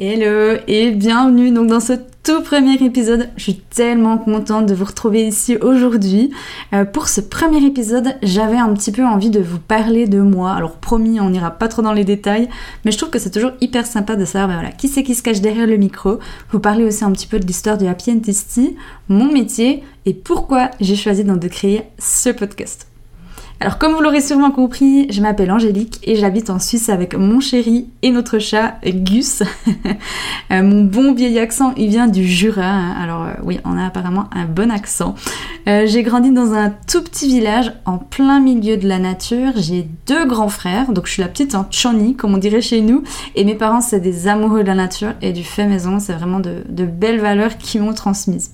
Hello et bienvenue donc dans ce tout premier épisode. Je suis tellement contente de vous retrouver ici aujourd'hui. Euh, pour ce premier épisode, j'avais un petit peu envie de vous parler de moi. Alors promis, on n'ira pas trop dans les détails, mais je trouve que c'est toujours hyper sympa de savoir ben voilà, qui c'est qui se cache derrière le micro. Vous parler aussi un petit peu de l'histoire du Happy and Tasty, mon métier et pourquoi j'ai choisi donc de créer ce podcast. Alors comme vous l'aurez sûrement compris, je m'appelle Angélique et j'habite en Suisse avec mon chéri et notre chat Gus. Euh, mon bon vieil accent, il vient du Jura. Hein. Alors euh, oui, on a apparemment un bon accent. Euh, j'ai grandi dans un tout petit village en plein milieu de la nature. J'ai deux grands frères, donc je suis la petite en choni, comme on dirait chez nous. Et mes parents, c'est des amoureux de la nature et du fait maison. C'est vraiment de, de belles valeurs qui m'ont transmises.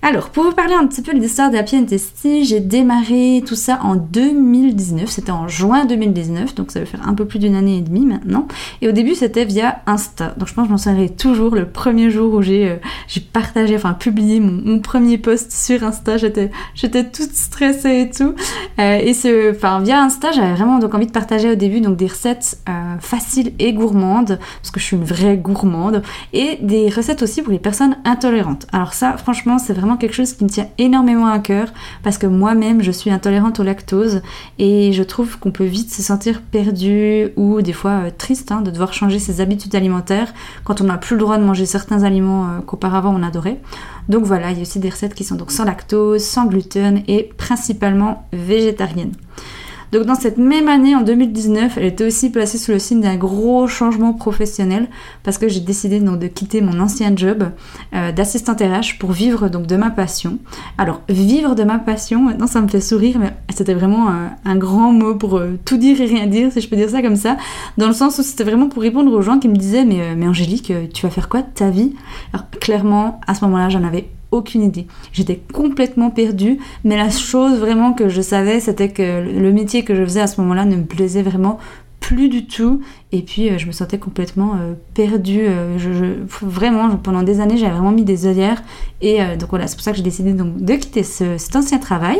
Alors, pour vous parler un petit peu de l'histoire d'Happy and Testy, j'ai démarré tout ça en 2019, c'était en juin 2019, donc ça va faire un peu plus d'une année et demie maintenant. Et au début, c'était via Insta. Donc je pense que je m'en souviendrai toujours le premier jour où j'ai euh, partagé, enfin publié mon, premier post sur Insta. J'étais j'étais toute stressée et tout. Euh, et ce, enfin via Insta, j'avais vraiment donc envie de partager au début donc des recettes euh, faciles et gourmandes, parce que je suis une vraie gourmande, et des recettes aussi pour les personnes intolérantes. Alors ça, franchement, c'est vraiment quelque chose qui me tient énormément à cœur parce que moi-même je suis intolérante au lactose et je trouve qu'on peut vite se sentir perdu ou des fois euh, triste hein, de devoir changer ses habitudes alimentaires quand on n'a plus le droit de manger certains aliments euh, qu'auparavant on adorait. Donc voilà, il y a aussi des recettes qui sont donc sans lactose, sans gluten et principalement végétariennes. Donc dans cette même année, en 2019, elle était aussi placée sous le signe d'un gros changement professionnel parce que j'ai décidé donc de quitter mon ancien job euh, d'assistante RH pour vivre donc de ma passion. Alors vivre de ma passion, maintenant ça me fait sourire, mais c'était vraiment un, grand mot pour euh, tout dire et rien dire, si je peux dire ça comme ça, dans le sens où c'était vraiment pour répondre aux gens qui me disaient mais, euh, mais Angélique, tu vas faire quoi de ta vie? Alors clairement, à ce moment-là, j'en avais aucune idée. J'étais complètement perdue, mais la chose vraiment que je savais, c'était que le métier que je faisais à ce moment-là ne me plaisait vraiment plus du tout. Et puis, euh, je me sentais complètement euh, perdue. Euh, vraiment, pendant des années, j'avais vraiment mis des œillères. Et donc voilà, c'est pour ça que j'ai décidé donc, de quitter cet ancien travail.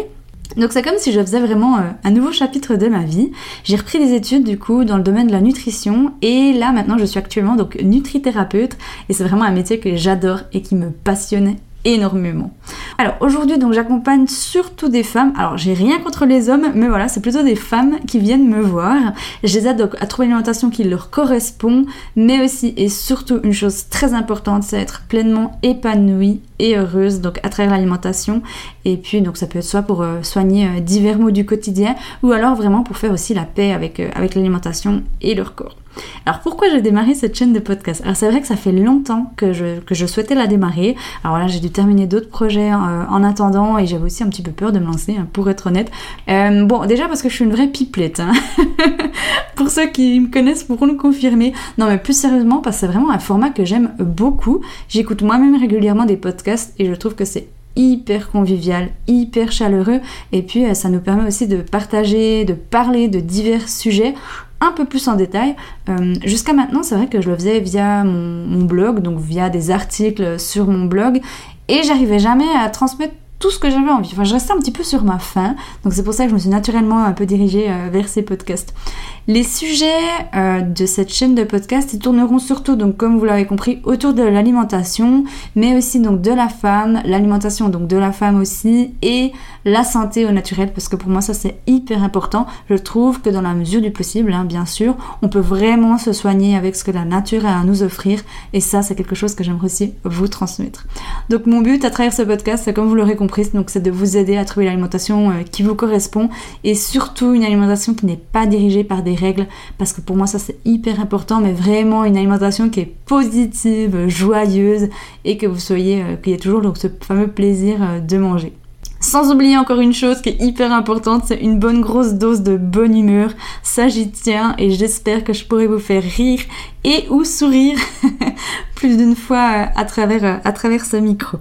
Donc c'est comme si je faisais vraiment un nouveau chapitre de ma vie. J'ai repris des études du coup dans le domaine de la nutrition et là maintenant je suis actuellement donc nutrithérapeute et c'est vraiment un métier que j'adore et qui me passionne énormément. Alors aujourd'hui donc j'accompagne surtout des femmes. Alors j'ai rien contre les hommes, mais voilà, c'est plutôt des femmes qui viennent me voir. Je les aide à trouver une alimentation qui leur correspond, mais aussi et surtout une chose très importante, c'est être pleinement épanouie et heureuse donc à travers l'alimentation. Et puis donc ça peut être soit pour euh, soigner euh, divers maux du quotidien ou alors vraiment pour faire aussi la paix avec, euh, avec l'alimentation et leur corps. Alors pourquoi j'ai démarré cette chaîne de podcast? Alors c'est vrai que ça fait longtemps que je, que je souhaitais la démarrer. Alors voilà, j'ai dû terminer d'autres projets euh, en attendant et j'avais aussi un petit peu peur de me lancer, hein, pour être honnête. Euh, bon, déjà parce que je suis une vraie pipelette. Hein. pour ceux qui me connaissent pourront le confirmer. Non mais plus sérieusement parce que c'est vraiment un format que j'aime beaucoup. J'écoute moi-même régulièrement des podcasts et je trouve que c'est hyper convivial, hyper chaleureux et puis euh, ça nous permet aussi de partager, de parler de divers sujets un peu plus en détail. Euh, jusqu'à maintenant, c'est vrai que je le faisais via mon, blog, donc via des articles sur mon blog, et j'arrivais jamais à transmettre tout ce que j'avais envie. Enfin, je restais un petit peu sur ma faim, donc c'est pour ça que je me suis naturellement un peu dirigée euh, vers ces podcasts. Les sujets euh, de cette chaîne de podcast, ils tourneront surtout, donc comme vous l'avez compris, autour de l'alimentation, mais aussi donc de la femme, l'alimentation donc de la femme aussi, et la santé au naturel, parce que pour moi ça c'est hyper important. Je trouve que dans la mesure du possible, hein, bien sûr, on peut vraiment se soigner avec ce que la nature a à nous offrir, et ça c'est quelque chose que j'aimerais aussi vous transmettre. Donc mon but à travers ce podcast, c'est comme vous l'aurez compris, donc c'est de vous aider à trouver l'alimentation euh, qui vous correspond, et surtout une alimentation qui n'est pas dirigée par des règles, parce que pour moi ça c'est hyper important, mais vraiment une alimentation qui est positive, joyeuse, et que vous soyez, euh, qu'il y ait toujours donc ce fameux plaisir euh, de manger. Sans oublier encore une chose qui est hyper importante, c'est une bonne grosse dose de bonne humeur. Ça j'y tiens et j'espère que je pourrai vous faire rire et ou sourire plus d'une fois à travers, à travers ce micro.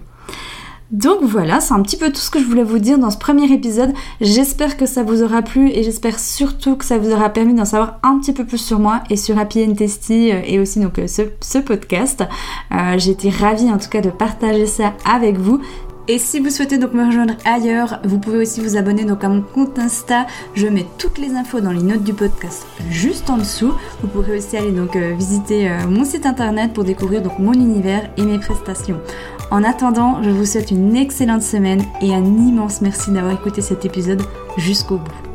Donc voilà, c'est un petit peu tout ce que je voulais vous dire dans ce premier épisode. J'espère que ça vous aura plu et j'espère surtout que ça vous aura permis d'en savoir un petit peu plus sur moi et sur Happy and Tasty euh, et aussi donc ce, ce podcast. Euh, J'ai été ravie en tout cas de partager ça avec vous. Et si vous souhaitez donc me rejoindre ailleurs, vous pouvez aussi vous abonner donc à mon compte Insta. Je mets toutes les infos dans les notes du podcast juste en dessous. Vous pourrez aussi aller donc euh, visiter mon site internet pour découvrir donc mon univers et mes prestations. En attendant, je vous souhaite une excellente semaine et un immense merci d'avoir écouté cet épisode jusqu'au bout.